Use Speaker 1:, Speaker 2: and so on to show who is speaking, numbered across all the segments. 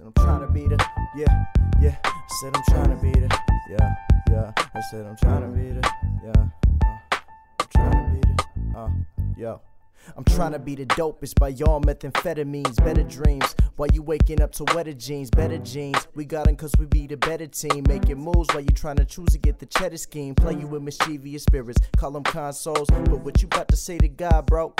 Speaker 1: Said I'm trying to be the, yeah, yeah. I said I'm trying to be the, yeah, yeah. I said I'm trying to be the, yeah. Uh, I'm trying to be the, uh, yo. I'm trying to be the dopest by y'all methamphetamines, better dreams. While you waking up to wetter jeans, better jeans. We got 'em cause we be the better team. Making moves while you trying to choose to get the cheddar scheme. Play you with mischievous spirits, call them consoles. But what you about to say to God, bro?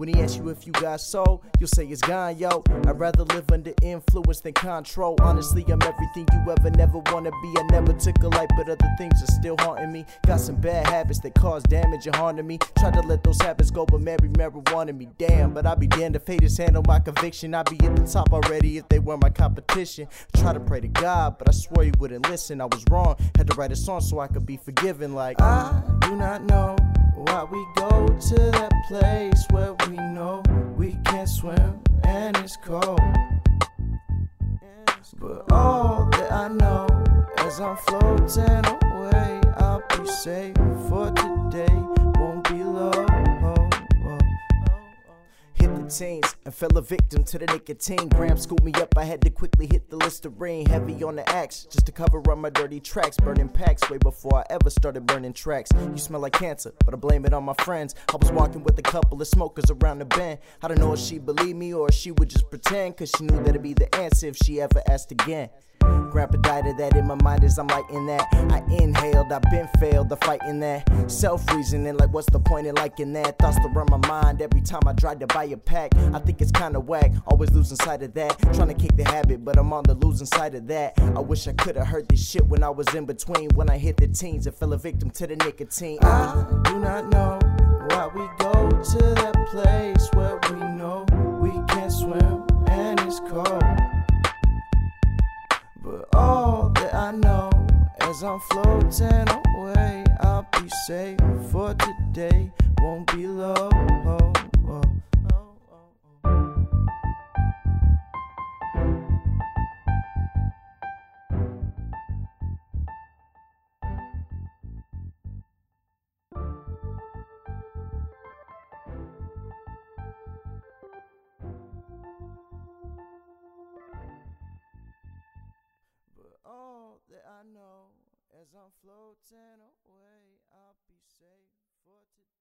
Speaker 1: When he asks you if you got soul, you'll say it's gone, yo. I'd rather live under influence than control. Honestly, I'm everything you ever never wanna be. I never took a life, but other things are still haunting me. Got some bad habits that cause damage and harm to me. Tried to let those habits go, but Mary marijuana me. Damn, but I'd be damned if haters handle my conviction. I'd be at the top already if they were my competition. Try to pray to God, but I swore he wouldn't listen. I was wrong. Had to write a song so I could be forgiven. Like, ah, I do not know why we go to that place But all that I know as I'm floating away, I'll be safe for today. Teens and fell a victim to the nicotine. Graham scooped me up, I had to quickly hit the Listerine. Heavy on the axe, just to cover up my dirty tracks. Burning packs way before I ever started burning tracks. You smell like cancer, but I blame it on my friends. I was walking with a couple of smokers around the bend. I don't know if she believed me or if she would just pretend, cause she knew that'd be the answer if she ever asked again. Grandpa died of that in my mind as I'm lighting that. I inhaled, I've been failed to fighting that. Self reasoning, like what's the point in liking that? Thoughts to run my mind every time I tried to buy a pack. I think it's kinda whack, always losing sight of that. Trying to kick the habit, but I'm on the losing side of that. I wish I could've heard this shit when I was in between. When I hit the teens and fell a victim to the nicotine. I do not know why we go to that place where we know we can't swim and it's cold. But all that I know as I'm floating away, I'll be safe for today. Won't be low. That I know as I'm floating away, I'll be safe for today.